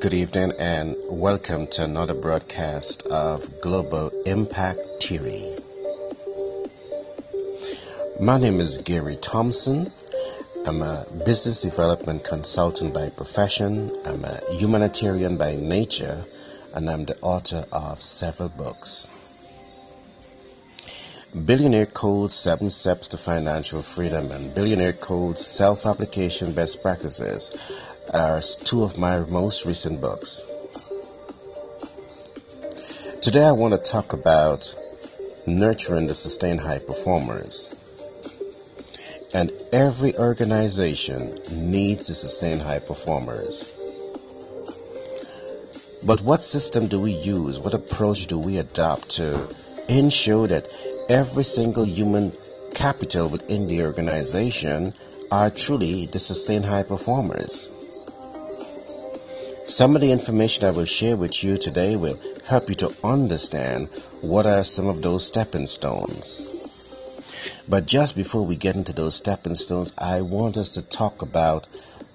Good evening and welcome to another broadcast of Global Impact Theory. My name is Gary Thompson. I'm a business development consultant by profession. I'm a humanitarian by nature, and I'm the author of several books. Billionaire Code 7 Steps to Financial Freedom and Billionaire Code Self Application Best Practices are two of my most recent books. Today I want to talk about nurturing the sustained high performers. And every organization needs to sustain high performers. But what system do we use? What approach do we adopt to ensure that every single human capital within the organization are truly the sustained high performers? Some of the information I will share with you today will help you to understand what are some of those stepping stones. But just before we get into those stepping stones, I want us to talk about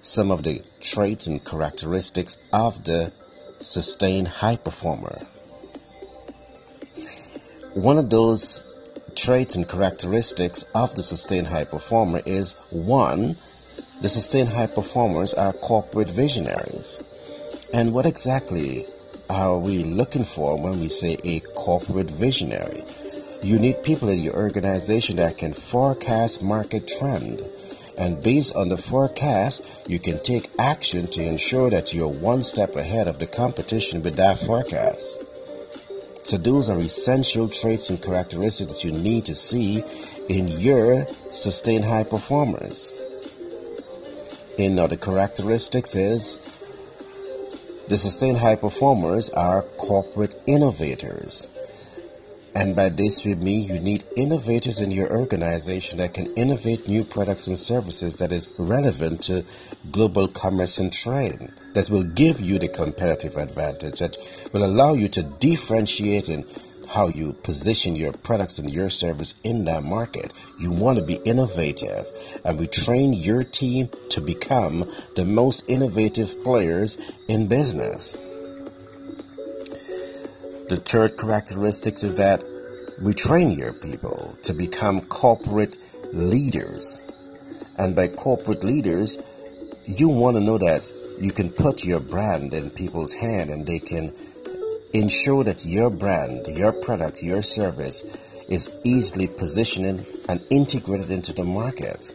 some of the traits and characteristics of the sustained high performer. One of those traits and characteristics of the sustained high performer is one, the sustained high performers are corporate visionaries. And what exactly are we looking for when we say a corporate visionary? You need people in your organization that can forecast market trend. And based on the forecast, you can take action to ensure that you're one step ahead of the competition with that forecast. So those are essential traits and characteristics that you need to see in your sustained high performers. In other characteristics is the sustained high performers are corporate innovators. And by this we mean you need innovators in your organization that can innovate new products and services that is relevant to global commerce and trade, that will give you the competitive advantage, that will allow you to differentiate in how you position your products and your service in that market. You want to be innovative, and we train your team to become the most innovative players in business. The third characteristic is that we train your people to become corporate leaders. And by corporate leaders, you want to know that you can put your brand in people's hand and they can Ensure that your brand, your product, your service is easily positioned and integrated into the market.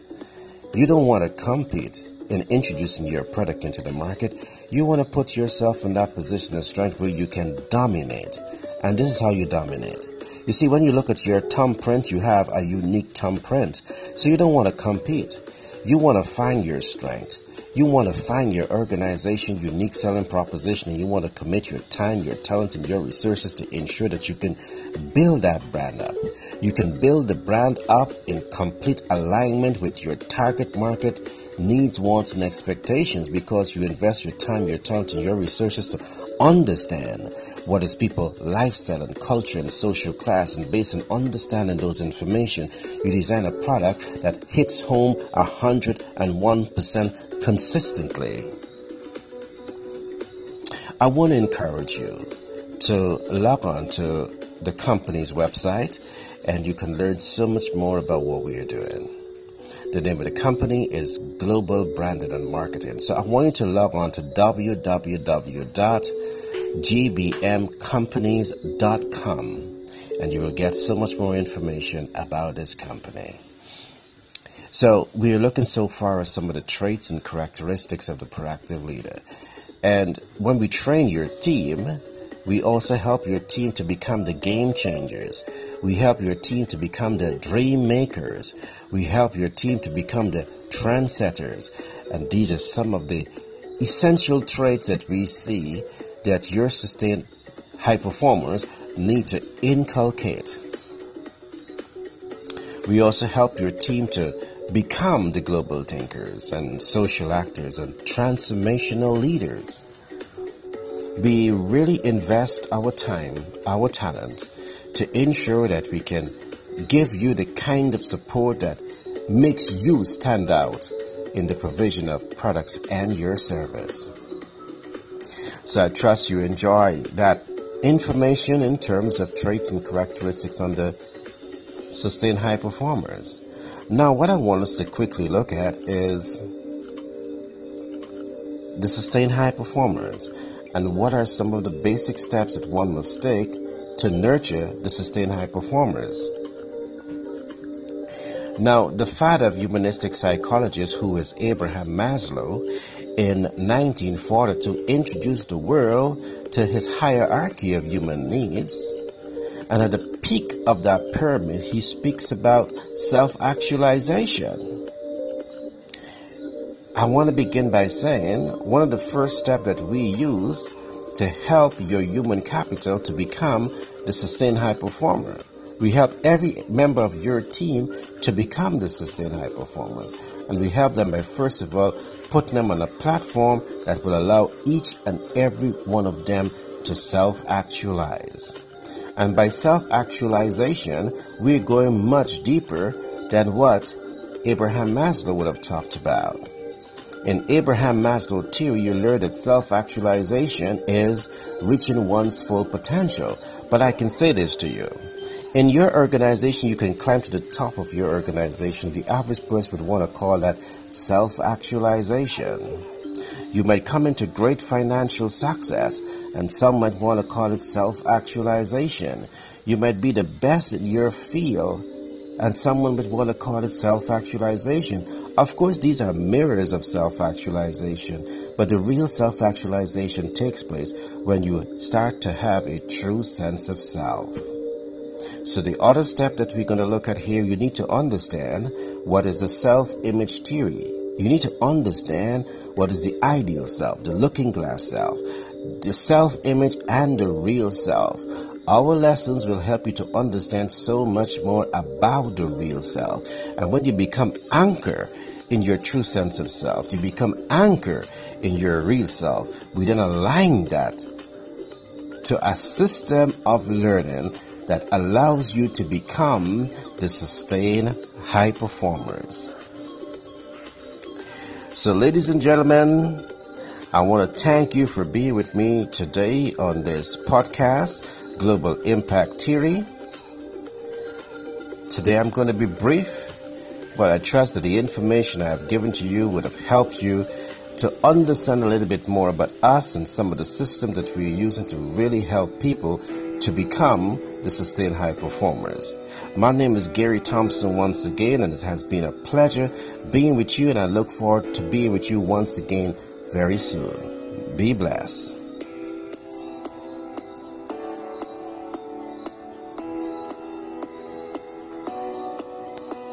You don't want to compete in introducing your product into the market. You want to put yourself in that position of strength where you can dominate. And this is how you dominate. You see, when you look at your thumbprint, you have a unique thumbprint. So you don't want to compete. You want to find your strength. You want to find your organization unique selling proposition and you want to commit your time, your talent, and your resources to ensure that you can build that brand up. You can build the brand up in complete alignment with your target market needs, wants, and expectations because you invest your time, your talent, and your resources to understand what is people lifestyle and culture and social class and based on understanding those information you design a product that hits home 101% consistently i want to encourage you to log on to the company's website and you can learn so much more about what we are doing the name of the company is Global Branding and Marketing. So I want you to log on to www.gbmcompanies.com and you will get so much more information about this company. So we are looking so far at some of the traits and characteristics of the proactive leader. And when we train your team, we also help your team to become the game changers. We help your team to become the dream makers. We help your team to become the trendsetters. And these are some of the essential traits that we see that your sustained high performers need to inculcate. We also help your team to become the global thinkers and social actors and transformational leaders we really invest our time, our talent to ensure that we can give you the kind of support that makes you stand out in the provision of products and your service. So I trust you enjoy that information in terms of traits and characteristics on the sustained high performers. Now, what I want us to quickly look at is the sustained high performers and what are some of the basic steps that one must take to nurture the sustained high performers. Now, the father of humanistic psychologist, who is Abraham Maslow, in 1942 introduced the world to his hierarchy of human needs. And at the peak of that pyramid, he speaks about self actualization. I want to begin by saying one of the first steps that we use to help your human capital to become the sustained high performer we help every member of your team to become the sustained high performer. And we help them by first of all putting them on a platform that will allow each and every one of them to self actualize. And by self actualization, we're going much deeper than what Abraham Maslow would have talked about. In Abraham Maslow theory, you learn that self actualization is reaching one's full potential. But I can say this to you in your organization, you can climb to the top of your organization. The average person would want to call that self actualization. You might come into great financial success, and some might want to call it self actualization. You might be the best in your field, and someone would want to call it self actualization. Of course, these are mirrors of self actualization, but the real self actualization takes place when you start to have a true sense of self. So the other step that we're going to look at here, you need to understand what is the self-image theory. You need to understand what is the ideal self, the looking glass self, the self-image and the real self. Our lessons will help you to understand so much more about the real self. And when you become anchor in your true sense of self, you become anchor in your real self, we then align that to a system of learning that allows you to become the sustained high performers. So, ladies and gentlemen, I want to thank you for being with me today on this podcast, Global Impact Theory. Today I'm going to be brief, but I trust that the information I have given to you would have helped you to understand a little bit more about us and some of the systems that we're using to really help people to become the sustained high performers. My name is Gary Thompson once again, and it has been a pleasure being with you, and I look forward to being with you once again very soon. Be blessed.